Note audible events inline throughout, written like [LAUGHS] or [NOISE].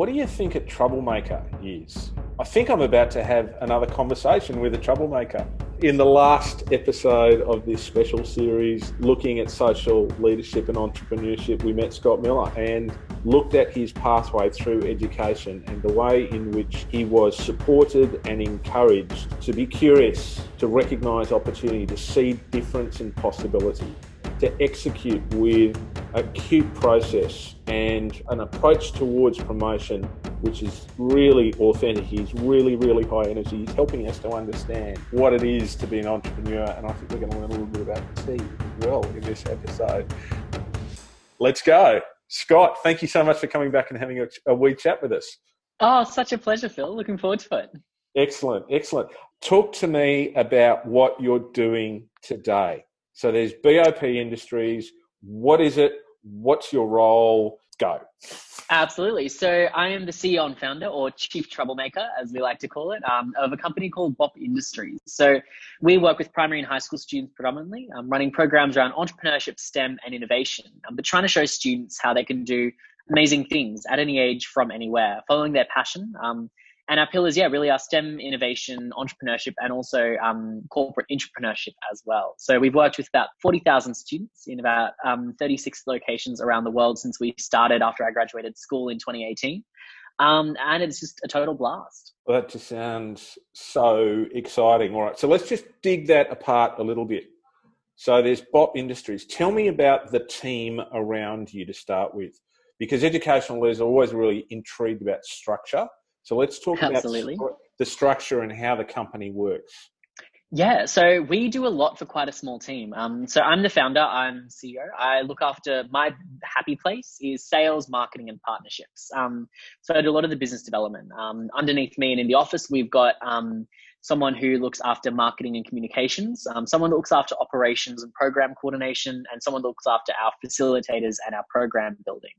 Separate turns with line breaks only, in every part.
what do you think a troublemaker is? I think I'm about to have another conversation with a troublemaker. In the last episode of this special series, looking at social leadership and entrepreneurship, we met Scott Miller and looked at his pathway through education and the way in which he was supported and encouraged to be curious, to recognise opportunity, to see difference and possibility to execute with acute process and an approach towards promotion which is really authentic. He's really, really high energy. He's helping us to understand what it is to be an entrepreneur. And I think we're going to learn a little bit about the tea as well in this episode. Let's go. Scott, thank you so much for coming back and having a, a wee chat with us.
Oh, such a pleasure, Phil. Looking forward to it.
Excellent, excellent. Talk to me about what you're doing today. So there's BOP Industries. What is it? What's your role? Go.
Absolutely. So I am the CEO and founder, or chief troublemaker, as we like to call it, um, of a company called BOP Industries. So we work with primary and high school students predominantly, um, running programs around entrepreneurship, STEM, and innovation, um, but trying to show students how they can do amazing things at any age from anywhere, following their passion. Um, and our pillars, yeah, really are STEM innovation, entrepreneurship, and also um, corporate entrepreneurship as well. So we've worked with about 40,000 students in about um, 36 locations around the world since we started after I graduated school in 2018. Um, and it's just a total blast.
Well, that just sounds so exciting. All right, so let's just dig that apart a little bit. So there's BOP Industries. Tell me about the team around you to start with, because educational leaders always really intrigued about structure so let's talk Absolutely. about the structure and how the company works.
Yeah, so we do a lot for quite a small team. Um, so I'm the founder, I'm CEO. I look after my happy place is sales, marketing, and partnerships. Um, so I do a lot of the business development. Um, underneath me and in the office, we've got um, someone who looks after marketing and communications, um, someone that looks after operations and program coordination, and someone that looks after our facilitators and our program building.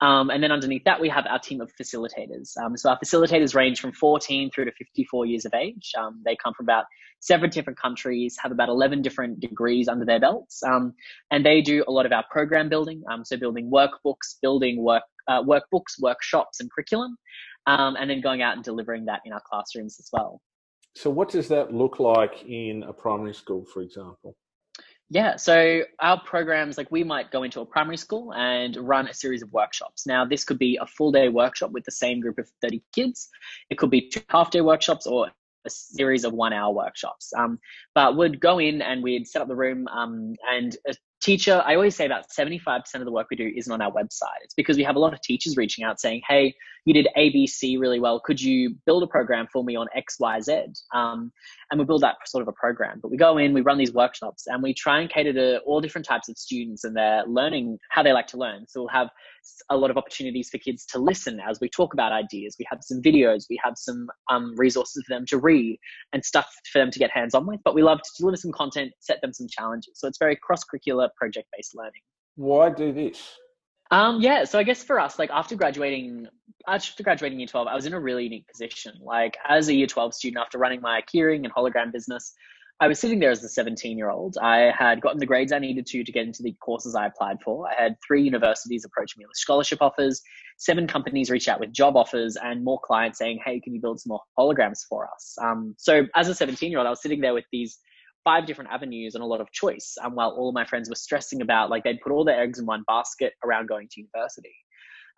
Um, and then underneath that, we have our team of facilitators. Um, so our facilitators range from 14 through to 54 years of age. Um, they come from about seven different countries, have about 11 different degrees under their belts, um, and they do a lot of our program building. Um, so building workbooks, building work uh, workbooks, workshops, and curriculum. Um, and then going out and delivering that in our classrooms as well.
So, what does that look like in a primary school, for example?
Yeah, so our programs, like we might go into a primary school and run a series of workshops. Now, this could be a full day workshop with the same group of 30 kids. It could be two half day workshops or a series of one hour workshops. Um, but we'd go in and we'd set up the room um, and a teacher, I always say about 75% of the work we do isn't on our website. It's because we have a lot of teachers reaching out saying, hey, you did ABC really well. Could you build a program for me on X, Y, Z? Um, and we build that sort of a program. But we go in, we run these workshops, and we try and cater to all different types of students and their learning, how they like to learn. So we'll have a lot of opportunities for kids to listen as we talk about ideas. We have some videos, we have some um, resources for them to read and stuff for them to get hands on with. But we love to deliver some content, set them some challenges. So it's very cross curricular, project based learning.
Why do this?
Um, yeah, so I guess for us, like after graduating, after graduating year 12, I was in a really unique position. Like as a year 12 student, after running my keyring and hologram business, I was sitting there as a 17 year old. I had gotten the grades I needed to to get into the courses I applied for. I had three universities approach me with scholarship offers, seven companies reach out with job offers, and more clients saying, Hey, can you build some more holograms for us? Um, so as a 17 year old, I was sitting there with these five different avenues and a lot of choice. Um, while all my friends were stressing about like they'd put all their eggs in one basket around going to university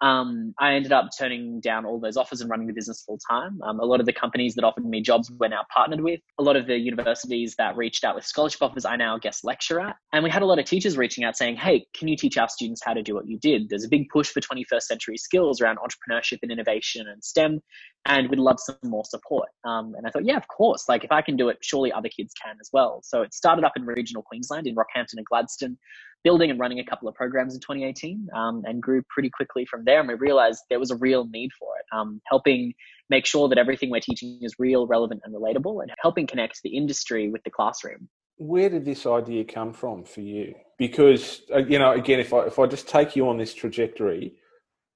um, I ended up turning down all those offers and running the business full time. Um, a lot of the companies that offered me jobs we're now partnered with. A lot of the universities that reached out with scholarship offers, I now guest lecture at. And we had a lot of teachers reaching out saying, hey, can you teach our students how to do what you did? There's a big push for 21st century skills around entrepreneurship and innovation and STEM, and we'd love some more support. Um, and I thought, yeah, of course. Like if I can do it, surely other kids can as well. So it started up in regional Queensland in Rockhampton and Gladstone building and running a couple of programs in 2018 um, and grew pretty quickly from there. And we realized there was a real need for it, um, helping make sure that everything we're teaching is real, relevant, and relatable, and helping connect the industry with the classroom.
Where did this idea come from for you? Because, uh, you know, again, if I, if I just take you on this trajectory,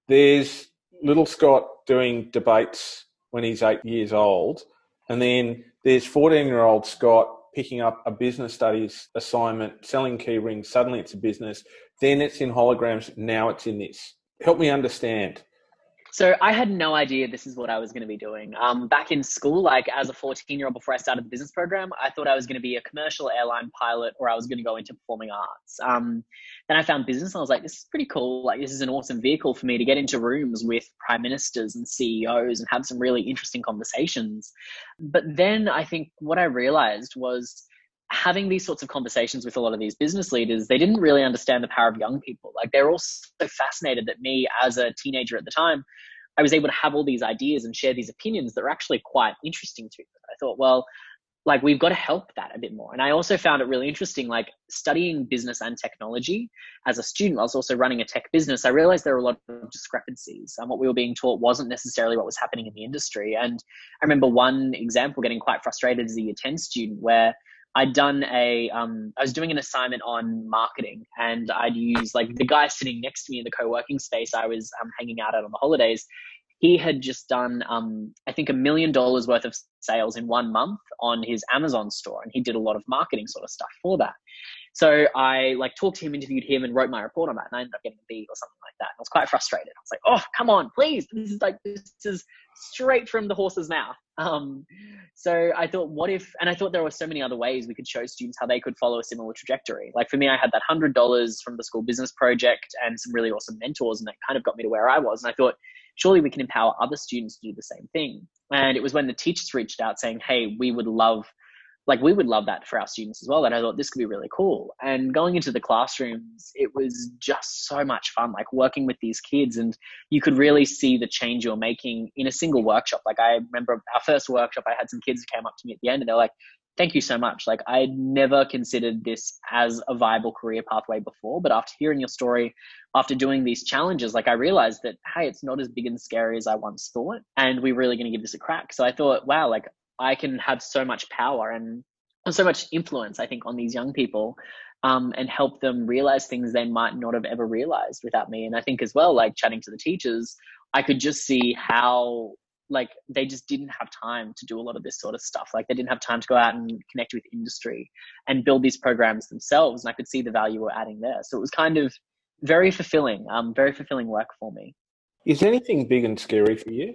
there's little Scott doing debates when he's eight years old. And then there's 14 year old Scott picking up a business studies assignment, selling key rings, suddenly it's a business, then it's in holograms, now it's in this. Help me understand.
So I had no idea this is what I was going to be doing. Um, back in school, like as a 14 year old before I started the business program, I thought I was going to be a commercial airline pilot or I was going to go into performing arts. Um, then I found business and I was like, this is pretty cool. Like this is an awesome vehicle for me to get into rooms with prime ministers and CEOs and have some really interesting conversations. But then I think what I realized was having these sorts of conversations with a lot of these business leaders, they didn't really understand the power of young people. Like they're all so fascinated that me as a teenager at the time, I was able to have all these ideas and share these opinions that were actually quite interesting to them. I thought, well, like we've got to help that a bit more. And I also found it really interesting, like studying business and technology as a student, I was also running a tech business. I realized there were a lot of discrepancies and what we were being taught wasn't necessarily what was happening in the industry. And I remember one example getting quite frustrated as a year 10 student where I'd done a, um, I was doing an assignment on marketing and I'd use like the guy sitting next to me in the co-working space I was um, hanging out at on the holidays. He had just done, um, I think, a million dollars worth of sales in one month on his Amazon store, and he did a lot of marketing sort of stuff for that. So I like talked to him, interviewed him, and wrote my report on that. And I ended up getting a B or something like that. And I was quite frustrated. I was like, "Oh, come on, please! This is like this is straight from the horse's mouth." Um, so I thought, what if? And I thought there were so many other ways we could show students how they could follow a similar trajectory. Like for me, I had that hundred dollars from the school business project and some really awesome mentors, and that kind of got me to where I was. And I thought, surely we can empower other students to do the same thing. And it was when the teachers reached out saying, "Hey, we would love." Like we would love that for our students as well. And I thought this could be really cool. And going into the classrooms, it was just so much fun, like working with these kids, and you could really see the change you're making in a single workshop. Like I remember our first workshop, I had some kids who came up to me at the end, and they're like, "Thank you so much." Like I'd never considered this as a viable career pathway before, but after hearing your story, after doing these challenges, like I realized that hey, it's not as big and scary as I once thought, and we're really going to give this a crack. So I thought, wow, like I can have so much power and so much influence, I think, on these young people um, and help them realize things they might not have ever realized without me. And I think as well, like chatting to the teachers, I could just see how like they just didn't have time to do a lot of this sort of stuff. Like they didn't have time to go out and connect with industry and build these programs themselves. And I could see the value we're adding there. So it was kind of very fulfilling, um, very fulfilling work for me.
Is anything big and scary for you?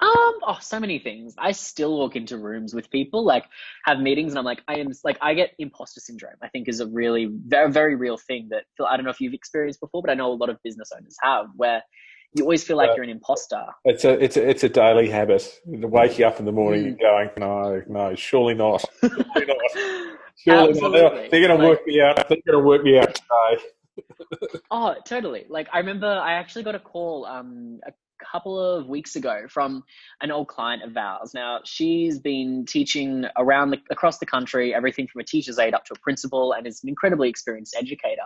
Um, oh, so many things. I still walk into rooms with people, like have meetings, and I'm like, I am like, I get imposter syndrome. I think is a really very very real thing that I don't know if you've experienced before, but I know a lot of business owners have, where you always feel like uh, you're an imposter.
It's a it's a it's a daily habit. The waking up in the morning mm. and going, no, no, surely not, [LAUGHS] surely not. Surely not. They're, they're going to work me out. They're going to work me out today. [LAUGHS]
oh, totally. Like I remember I actually got a call um a couple of weeks ago from an old client of ours. Now, she's been teaching around the, across the country, everything from a teacher's aide up to a principal, and is an incredibly experienced educator.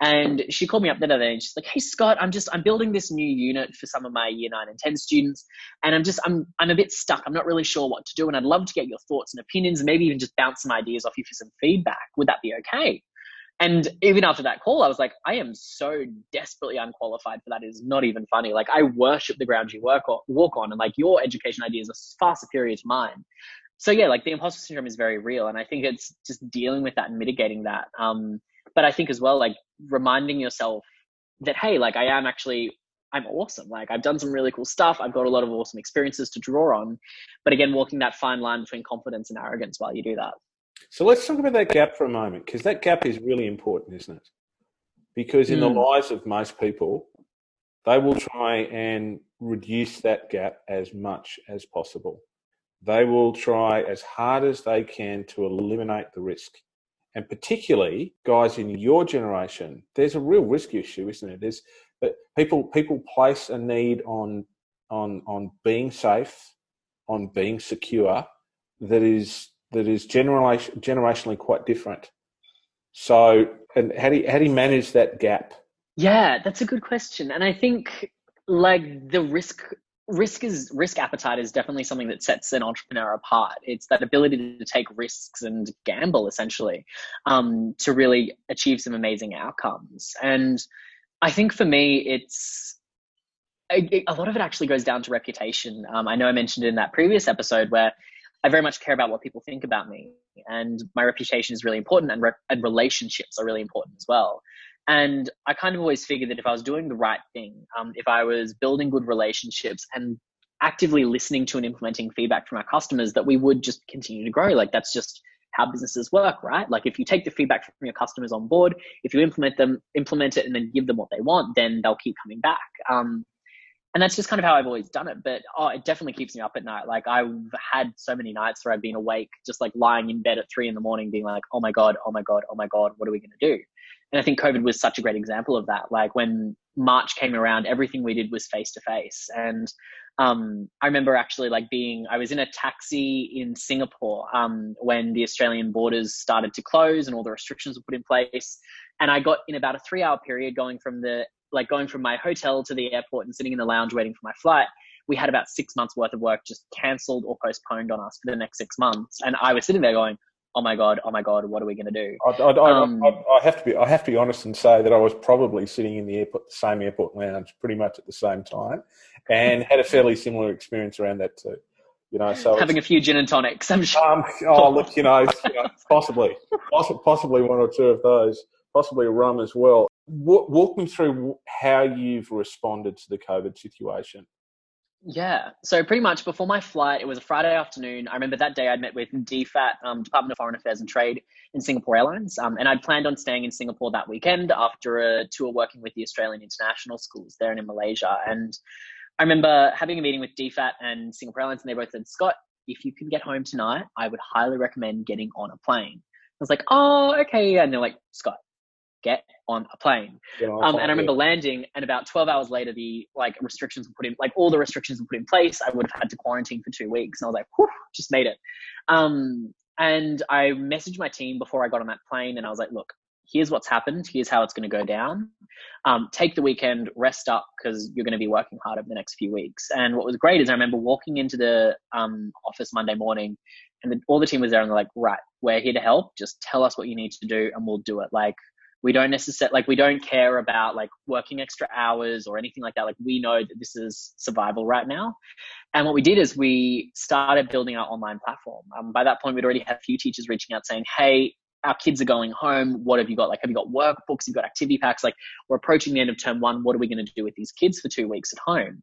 And she called me up the other day and she's like, "Hey Scott, I'm just I'm building this new unit for some of my year nine and ten students, and I'm just I'm I'm a bit stuck. I'm not really sure what to do, and I'd love to get your thoughts and opinions, and maybe even just bounce some ideas off you for some feedback. Would that be okay?" And even after that call, I was like, I am so desperately unqualified for that. It is not even funny. Like I worship the ground you work on, walk on, and like your education ideas are far superior to mine. So yeah, like the imposter syndrome is very real, and I think it's just dealing with that and mitigating that. Um, but I think as well, like reminding yourself that hey, like I am actually I'm awesome. Like I've done some really cool stuff. I've got a lot of awesome experiences to draw on. But again, walking that fine line between confidence and arrogance while you do that.
So let's talk about that gap for a moment, because that gap is really important, isn't it? Because in mm. the hmm. lives of most people, they will try and reduce that gap as much as possible. They will try as hard as they can to eliminate the risk. And particularly, guys in your generation, there's a real risk issue, isn't it? There's but people people place a need on on on being safe, on being secure, that is that is generation, generationally quite different. So, and how do you, how do you manage that gap?
Yeah, that's a good question, and I think like the risk risk is risk appetite is definitely something that sets an entrepreneur apart. It's that ability to take risks and gamble essentially um, to really achieve some amazing outcomes. And I think for me, it's a, a lot of it actually goes down to reputation. Um, I know I mentioned in that previous episode where I very much care about what people think about me, and my reputation is really important, and, re- and relationships are really important as well. And I kind of always figured that if I was doing the right thing, um, if I was building good relationships and actively listening to and implementing feedback from our customers, that we would just continue to grow. Like that's just how businesses work, right? Like if you take the feedback from your customers on board, if you implement them, implement it, and then give them what they want, then they'll keep coming back. Um, and that's just kind of how I've always done it. But oh, it definitely keeps me up at night. Like I've had so many nights where I've been awake, just like lying in bed at three in the morning, being like, "Oh my god, oh my god, oh my god, what are we going to do?" And I think COVID was such a great example of that. Like when March came around, everything we did was face to face, and um, I remember actually like being, I was in a taxi in Singapore um, when the Australian borders started to close and all the restrictions were put in place. And I got in about a three hour period going from the, like going from my hotel to the airport and sitting in the lounge waiting for my flight. We had about six months worth of work just cancelled or postponed on us for the next six months. And I was sitting there going, oh my god, oh my god, what are we going to do?
I, I, um, I, I, have to be, I have to be honest and say that I was probably sitting in the airport, the same airport lounge, pretty much at the same time, and had a fairly similar experience around that too. You know, so
having a few gin and tonics. I'm sure.
Um, oh, look, you know, you know possibly, [LAUGHS] possibly one or two of those, possibly a rum as well. Walk me through how you've responded to the COVID situation.
Yeah. So pretty much before my flight, it was a Friday afternoon. I remember that day I'd met with DFAT, um, Department of Foreign Affairs and Trade in Singapore Airlines. Um, and I'd planned on staying in Singapore that weekend after a tour working with the Australian international schools there and in Malaysia. And I remember having a meeting with DFAT and Singapore Airlines, and they both said, Scott, if you can get home tonight, I would highly recommend getting on a plane. I was like, oh, okay. And they're like, Scott, get on a plane. Um, and I remember landing, and about 12 hours later, the like restrictions were put in, like all the restrictions were put in place. I would have had to quarantine for two weeks, and I was like, whew, just made it. Um, and I messaged my team before I got on that plane, and I was like, look, here's what's happened. Here's how it's going to go down. Um, take the weekend, rest up because you're going to be working hard over the next few weeks. And what was great is I remember walking into the um, office Monday morning, and the, all the team was there, and they're like, right, we're here to help. Just tell us what you need to do, and we'll do it. Like we don't necessarily like we don't care about like working extra hours or anything like that. Like we know that this is survival right now. And what we did is we started building our online platform. Um, by that point we'd already had a few teachers reaching out saying hey our kids are going home. What have you got? Like have you got workbooks? You've got activity packs? Like we're approaching the end of term one. What are we going to do with these kids for two weeks at home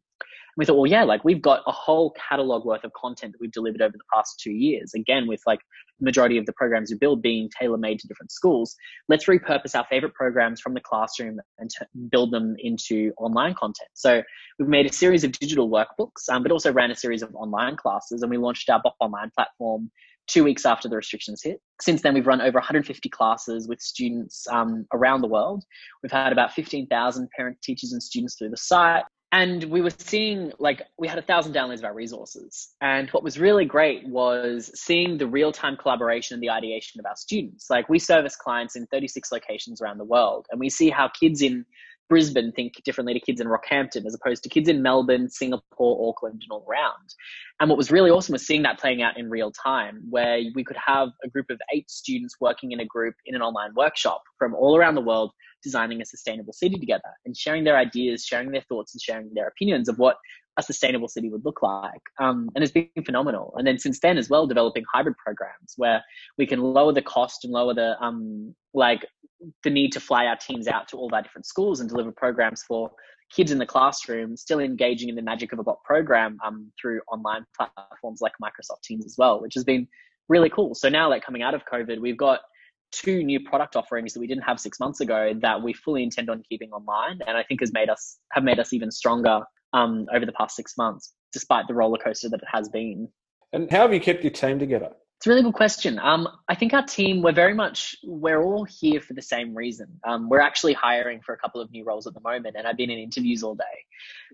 we thought, well, yeah, like we've got a whole catalog worth of content that we've delivered over the past two years. Again, with like the majority of the programs we build being tailor made to different schools. Let's repurpose our favorite programs from the classroom and t- build them into online content. So we've made a series of digital workbooks, um, but also ran a series of online classes, and we launched our Bop Online platform two weeks after the restrictions hit. Since then, we've run over 150 classes with students um, around the world. We've had about 15,000 parent, teachers, and students through the site and we were seeing like we had a thousand downloads of our resources. And what was really great was seeing the real-time collaboration and the ideation of our students. Like we service clients in 36 locations around the world and we see how kids in Brisbane think differently to kids in Rockhampton as opposed to kids in Melbourne, Singapore, Auckland, and all around. And what was really awesome was seeing that playing out in real time, where we could have a group of eight students working in a group in an online workshop from all around the world designing a sustainable city together and sharing their ideas, sharing their thoughts, and sharing their opinions of what a sustainable city would look like. Um, and it's been phenomenal. And then since then as well, developing hybrid programs where we can lower the cost and lower the um, like the need to fly our teams out to all of our different schools and deliver programs for kids in the classroom, still engaging in the magic of a BOP program um, through online platforms like Microsoft Teams as well, which has been really cool. So now, like coming out of COVID, we've got two new product offerings that we didn't have six months ago that we fully intend on keeping online, and I think has made us have made us even stronger um, over the past six months, despite the roller coaster that it has been.
And how have you kept your team together?
It's a really good question. Um, I think our team, we're very much, we're all here for the same reason. Um, we're actually hiring for a couple of new roles at the moment, and I've been in interviews all day.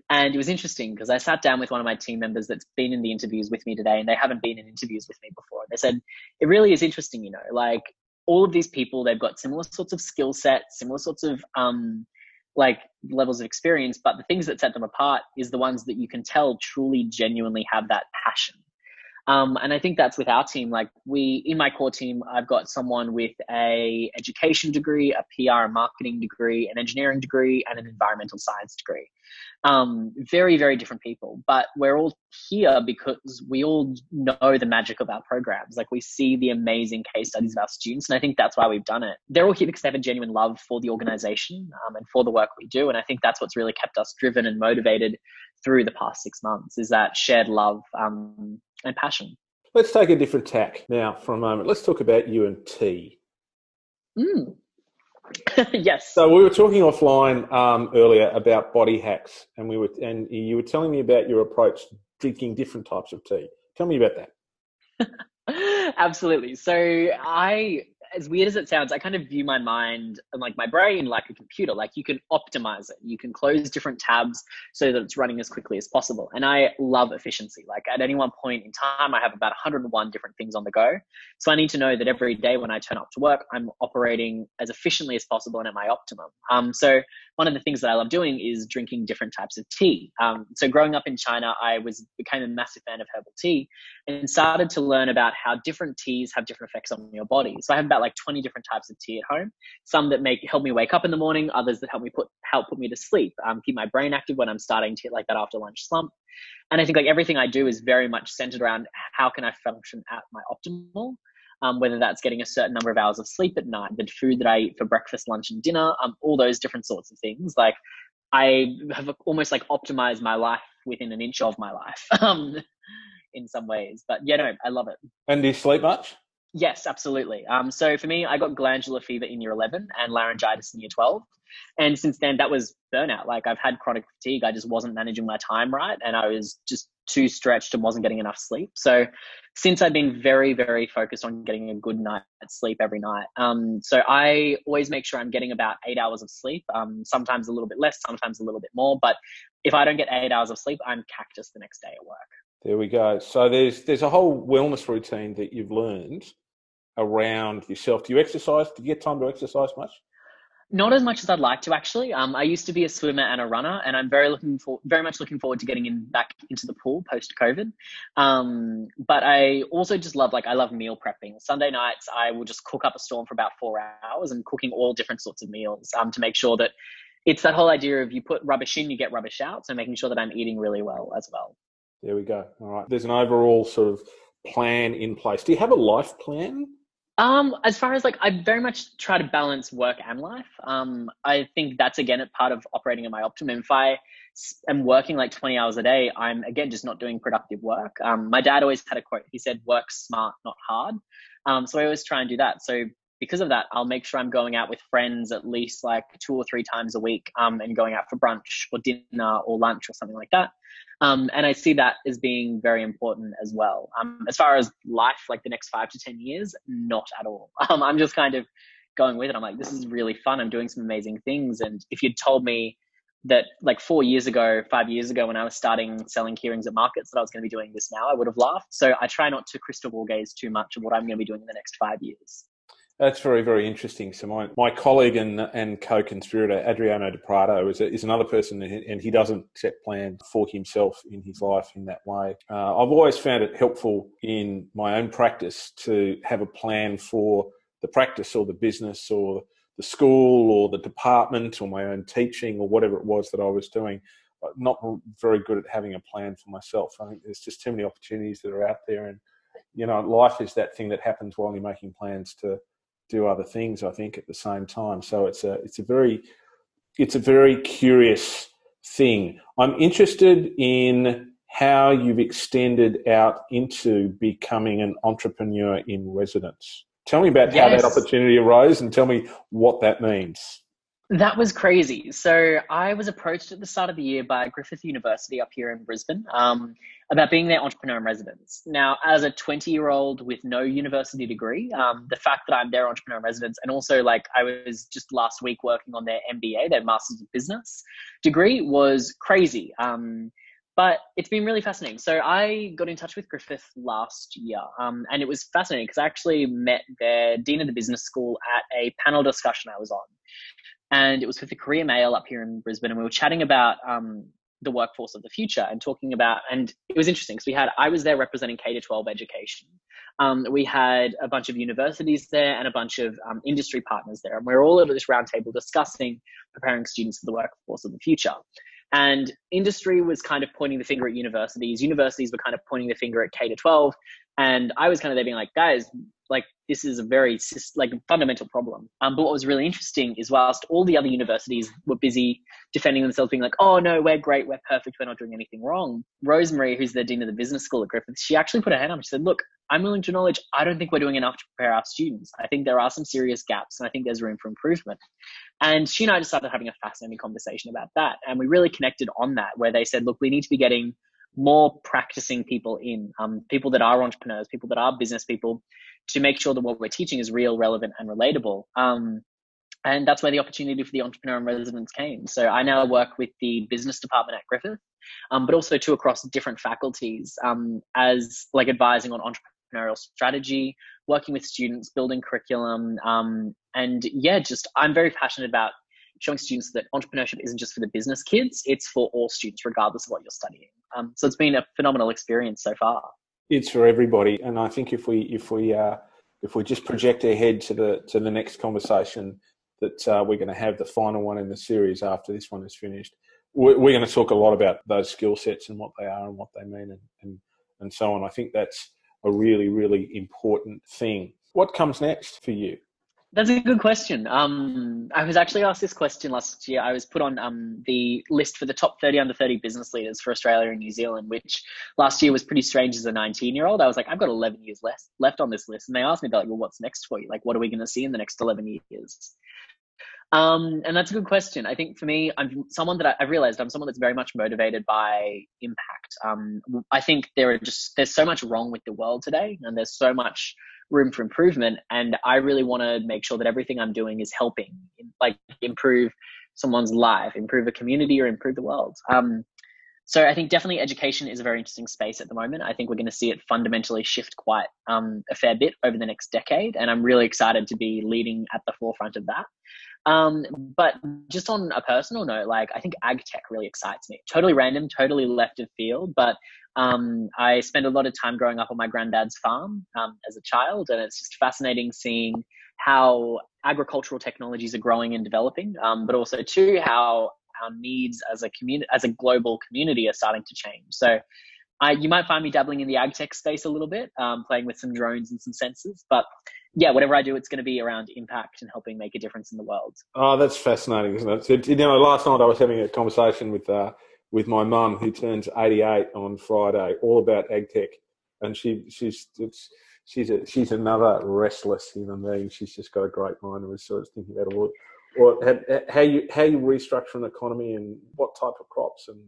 And it was interesting because I sat down with one of my team members that's been in the interviews with me today, and they haven't been in interviews with me before. They said, it really is interesting, you know, like all of these people, they've got similar sorts of skill sets, similar sorts of um, like levels of experience, but the things that set them apart is the ones that you can tell truly, genuinely have that passion. Um, and I think that's with our team. Like we, in my core team, I've got someone with a education degree, a PR and marketing degree, an engineering degree, and an environmental science degree. Um, very, very different people, but we're all here because we all know the magic of our programs. Like we see the amazing case studies of our students, and I think that's why we've done it. They're all here because they have a genuine love for the organization um, and for the work we do, and I think that's what's really kept us driven and motivated through the past six months. Is that shared love um, and passion.
Let's take a different tack now for a moment. Let's talk about you and tea.
Mm. [LAUGHS] yes.
So we were talking offline um, earlier about body hacks, and we were and you were telling me about your approach to drinking different types of tea. Tell me about
that. [LAUGHS] Absolutely. So I as weird as it sounds, I kind of view my mind and like my brain like a computer. Like you can optimize it. You can close different tabs so that it's running as quickly as possible. And I love efficiency. Like at any one point in time, I have about 101 different things on the go. So I need to know that every day when I turn up to work, I'm operating as efficiently as possible and at my optimum. Um, so one of the things that I love doing is drinking different types of tea. Um, so growing up in China, I was became a massive fan of herbal tea and started to learn about how different teas have different effects on your body. So I have about like 20 different types of tea at home. Some that make help me wake up in the morning, others that help me put help put me to sleep, um, keep my brain active when I'm starting to hit like that after lunch slump. And I think like everything I do is very much centered around how can I function at my optimal um, whether that's getting a certain number of hours of sleep at night, the food that I eat for breakfast, lunch, and dinner, um, all those different sorts of things. Like I have almost like optimized my life within an inch of my life [LAUGHS] um, in some ways. But yeah, no, I love it.
And do you sleep much?
Yes, absolutely. Um, so for me, I got glandular fever in year 11 and laryngitis in year 12. And since then, that was burnout. Like I've had chronic fatigue. I just wasn't managing my time right. And I was just too stretched and wasn't getting enough sleep. So since I've been very, very focused on getting a good night's sleep every night. Um, so I always make sure I'm getting about eight hours of sleep, um, sometimes a little bit less, sometimes a little bit more. But if I don't get eight hours of sleep, I'm cactus the next day at work.
There we go. So there's there's a whole wellness routine that you've learned around yourself. Do you exercise? Do you get time to exercise much?
Not as much as I'd like to actually. Um, I used to be a swimmer and a runner, and I'm very looking for very much looking forward to getting in back into the pool post COVID. Um, but I also just love like I love meal prepping. Sunday nights I will just cook up a storm for about four hours and cooking all different sorts of meals um, to make sure that it's that whole idea of you put rubbish in, you get rubbish out. So making sure that I'm eating really well as well.
There we go. All right. There's an overall sort of plan in place. Do you have a life plan?
Um, as far as like, I very much try to balance work and life. Um, I think that's again a part of operating at my optimum. If I am working like 20 hours a day, I'm again just not doing productive work. Um, my dad always had a quote. He said, "Work smart, not hard." Um, so I always try and do that. So because of that, I'll make sure I'm going out with friends at least like two or three times a week, um, and going out for brunch or dinner or lunch or something like that. Um, and I see that as being very important as well. Um, as far as life, like the next five to 10 years, not at all. [LAUGHS] Um, I'm just kind of going with it. I'm like, this is really fun. I'm doing some amazing things. And if you'd told me that like four years ago, five years ago, when I was starting selling keyrings at markets, that I was going to be doing this now, I would have laughed. So I try not to crystal ball gaze too much of what I'm going to be doing in the next five years.
That's very, very interesting. So my, my colleague and, and co-conspirator, Adriano Di Prato, is, a, is another person and he doesn't set plans for himself in his life in that way. Uh, I've always found it helpful in my own practice to have a plan for the practice or the business or the school or the department or my own teaching or whatever it was that I was doing. Not very good at having a plan for myself. I think there's just too many opportunities that are out there and you know, life is that thing that happens while you're making plans to do other things. I think at the same time. So it's a it's a very it's a very curious thing. I'm interested in how you've extended out into becoming an entrepreneur in residence. Tell me about yes. how that opportunity arose and tell me what that means.
That was crazy. So I was approached at the start of the year by Griffith University up here in Brisbane um, about being their entrepreneur in residence. Now, as a 20 year old with no university degree, um, the fact that I'm their entrepreneur in residence, and also like I was just last week working on their MBA, their Masters of Business degree, was crazy. Um, but it's been really fascinating. So I got in touch with Griffith last year, um, and it was fascinating because I actually met their dean of the business school at a panel discussion I was on and it was with the Courier Mail up here in Brisbane, and we were chatting about um, the workforce of the future and talking about and it was interesting because we had i was there representing k to 12 education. Um, we had a bunch of universities there and a bunch of um, industry partners there and we are all at this roundtable discussing preparing students for the workforce of the future. And industry was kind of pointing the finger at universities universities were kind of pointing the finger at k to 12 and i was kind of there being like guys like this is a very like fundamental problem. Um, but what was really interesting is whilst all the other universities were busy defending themselves, being like, "Oh no, we're great, we're perfect, we're not doing anything wrong," Rosemary, who's the dean of the business school at Griffith, she actually put her hand up. She said, "Look, I'm willing to acknowledge I don't think we're doing enough to prepare our students. I think there are some serious gaps, and I think there's room for improvement." And she and I just started having a fascinating conversation about that, and we really connected on that, where they said, "Look, we need to be getting." more practicing people in, um, people that are entrepreneurs, people that are business people, to make sure that what we're teaching is real, relevant, and relatable. Um, and that's where the opportunity for the entrepreneur in residence came. So I now work with the business department at Griffith, um, but also too across different faculties um, as like advising on entrepreneurial strategy, working with students, building curriculum, um, and yeah, just I'm very passionate about showing students that entrepreneurship isn't just for the business kids; it's for all students, regardless of what you're studying. Um, so it's been a phenomenal experience so far.
It's for everybody, and I think if we if we uh, if we just project ahead to the to the next conversation that uh, we're going to have the final one in the series after this one is finished, we're, we're going to talk a lot about those skill sets and what they are and what they mean and, and and so on. I think that's a really really important thing. What comes next for you?
That's a good question. Um, I was actually asked this question last year. I was put on um, the list for the top 30 under 30 business leaders for Australia and New Zealand, which last year was pretty strange as a 19 year old. I was like, I've got 11 years left, left on this list. And they asked me about, like, well, what's next for you? Like, what are we going to see in the next 11 years? Um, and that's a good question. I think for me, I'm someone that I, have realized I'm someone that's very much motivated by impact. Um, I think there are just there's so much wrong with the world today, and there's so much room for improvement. And I really want to make sure that everything I'm doing is helping, like improve someone's life, improve a community, or improve the world. Um, so I think definitely education is a very interesting space at the moment. I think we're going to see it fundamentally shift quite um, a fair bit over the next decade, and I'm really excited to be leading at the forefront of that. Um, but just on a personal note, like I think ag tech really excites me. Totally random, totally left of field, but um, I spent a lot of time growing up on my granddad's farm um, as a child, and it's just fascinating seeing how agricultural technologies are growing and developing, um, but also too how our needs as a community, as a global community, are starting to change. So I, you might find me dabbling in the ag tech space a little bit, um, playing with some drones and some sensors. But yeah, whatever I do, it's going to be around impact and helping make a difference in the world.
Oh, that's fascinating, isn't it? you know, last night I was having a conversation with uh, with my mum, who turns 88 on Friday, all about ag tech, and she she's she's a, she's another restless human being. She's just got a great mind, and was sort of thinking about all, what how you how you restructure an economy and what type of crops and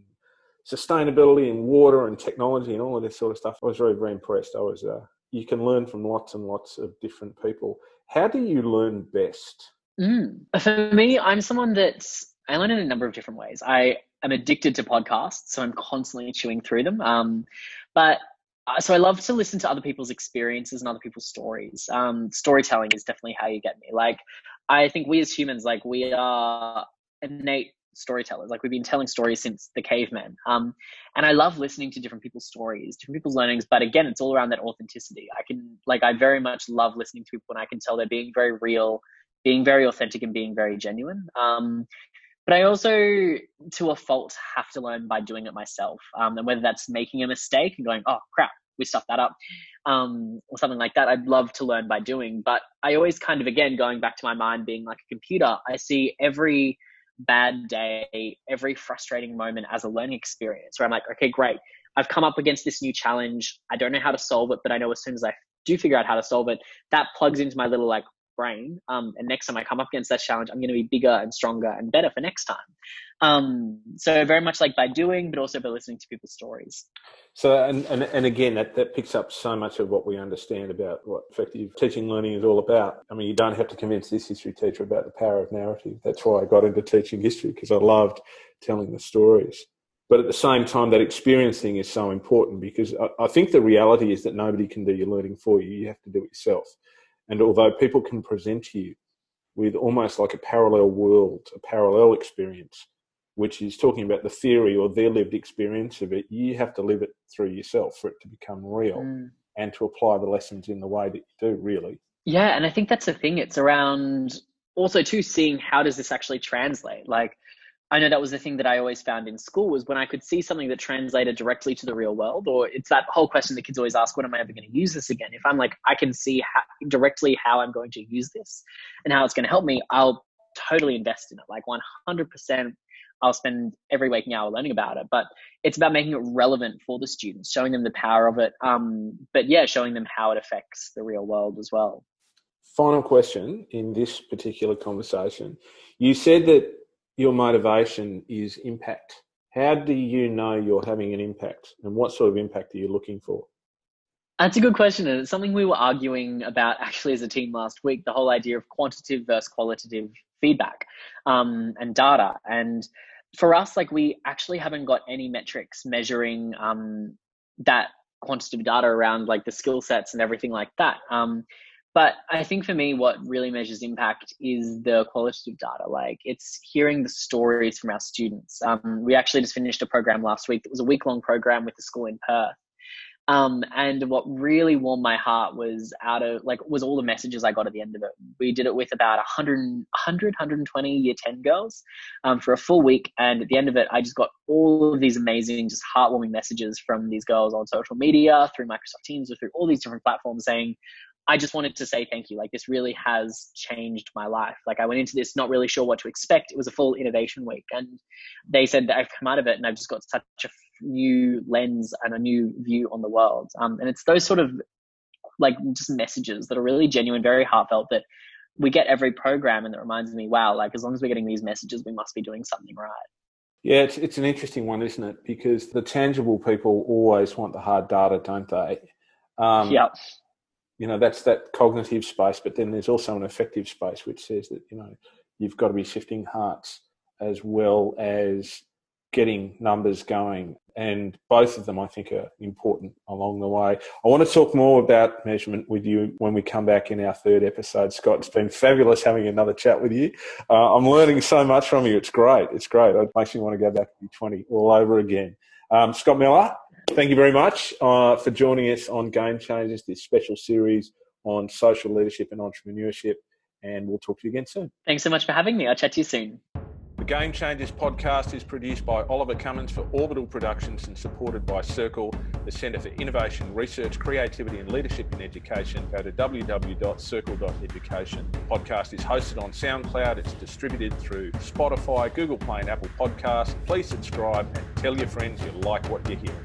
sustainability and water and technology and all of this sort of stuff. I was very, very impressed. I was, uh, you can learn from lots and lots of different people. How do you learn best?
Mm. For me, I'm someone that's, I learn in a number of different ways. I am addicted to podcasts, so I'm constantly chewing through them. Um, but uh, so I love to listen to other people's experiences and other people's stories. Um, storytelling is definitely how you get me. Like, I think we as humans, like, we are innate storytellers. Like we've been telling stories since the caveman. Um, and I love listening to different people's stories, different people's learnings. But again, it's all around that authenticity. I can like I very much love listening to people and I can tell they're being very real, being very authentic, and being very genuine. Um, but I also, to a fault, have to learn by doing it myself. Um, and whether that's making a mistake and going, oh crap, we stuffed that up, um, or something like that, I'd love to learn by doing. But I always kind of, again, going back to my mind being like a computer, I see every bad day, every frustrating moment as a learning experience where I'm like, okay, great. I've come up against this new challenge. I don't know how to solve it, but I know as soon as I do figure out how to solve it, that plugs into my little like brain. Um, and next time I come up against that challenge, I'm going to be bigger and stronger and better for next time. Um, so very much like by doing, but also by listening to people's stories.
So, and, and, and again, that, that picks up so much of what we understand about what effective teaching learning is all about. I mean, you don't have to convince this history teacher about the power of narrative. That's why I got into teaching history because I loved telling the stories. But at the same time, that experience thing is so important because I think the reality is that nobody can do your learning for you. You have to do it yourself. And although people can present you with almost like a parallel world, a parallel experience, which is talking about the theory or their lived experience of it, you have to live it through yourself for it to become real mm. and to apply the lessons in the way that you do, really.
Yeah, and I think that's the thing. It's around also too seeing how does this actually translate. Like, I know that was the thing that I always found in school was when I could see something that translated directly to the real world, or it's that whole question that kids always ask, when am I ever going to use this again? If I'm like, I can see how, directly how I'm going to use this and how it's going to help me, I'll totally invest in it. Like 100%, I'll spend every waking hour learning about it. But it's about making it relevant for the students, showing them the power of it. Um, but yeah, showing them how it affects the real world as well.
Final question in this particular conversation. You said that your motivation is impact. How do you know you're having an impact and what sort of impact are you looking for?
That's a good question. And it's something we were arguing about actually as a team last week the whole idea of quantitative versus qualitative feedback um, and data. And for us, like we actually haven't got any metrics measuring um, that quantitative data around like the skill sets and everything like that. Um, but I think for me, what really measures impact is the qualitative data. Like it's hearing the stories from our students. Um, we actually just finished a program last week that was a week long program with the school in Perth. Um, and what really warmed my heart was out of like was all the messages I got at the end of it. We did it with about 100, 100 120 year 10 girls um, for a full week. And at the end of it, I just got all of these amazing, just heartwarming messages from these girls on social media, through Microsoft Teams, or through all these different platforms saying, I just wanted to say thank you. Like this really has changed my life. Like I went into this not really sure what to expect. It was a full innovation week, and they said that I've come out of it and I've just got such a new lens and a new view on the world. Um, and it's those sort of like just messages that are really genuine, very heartfelt that we get every program, and that reminds me, wow, like as long as we're getting these messages, we must be doing something right.
Yeah, it's it's an interesting one, isn't it? Because the tangible people always want the hard data, don't they?
Um, yeah
you know that's that cognitive space but then there's also an affective space which says that you know you've got to be shifting hearts as well as getting numbers going. And both of them i think are important along the way. I want to talk more about measurement with you when we come back in our third episode. Scott it's been fabulous having another chat with you. Uh, i'm learning so much from you. It's great. It's great. It makes me want to go back to be 20 all over again. Um, scott miller Thank you very much uh, for joining us on Game Changers, this special series on social leadership and entrepreneurship. And we'll talk to you again soon.
Thanks so much for having me. I'll chat to you soon.
The Game Changers podcast is produced by Oliver Cummins for Orbital Productions and supported by Circle, the Centre for Innovation, Research, Creativity and Leadership in Education. Go to www.circle.education. The podcast is hosted on SoundCloud. It's distributed through Spotify, Google Play and Apple Podcasts. Please subscribe and tell your friends you like what you hear.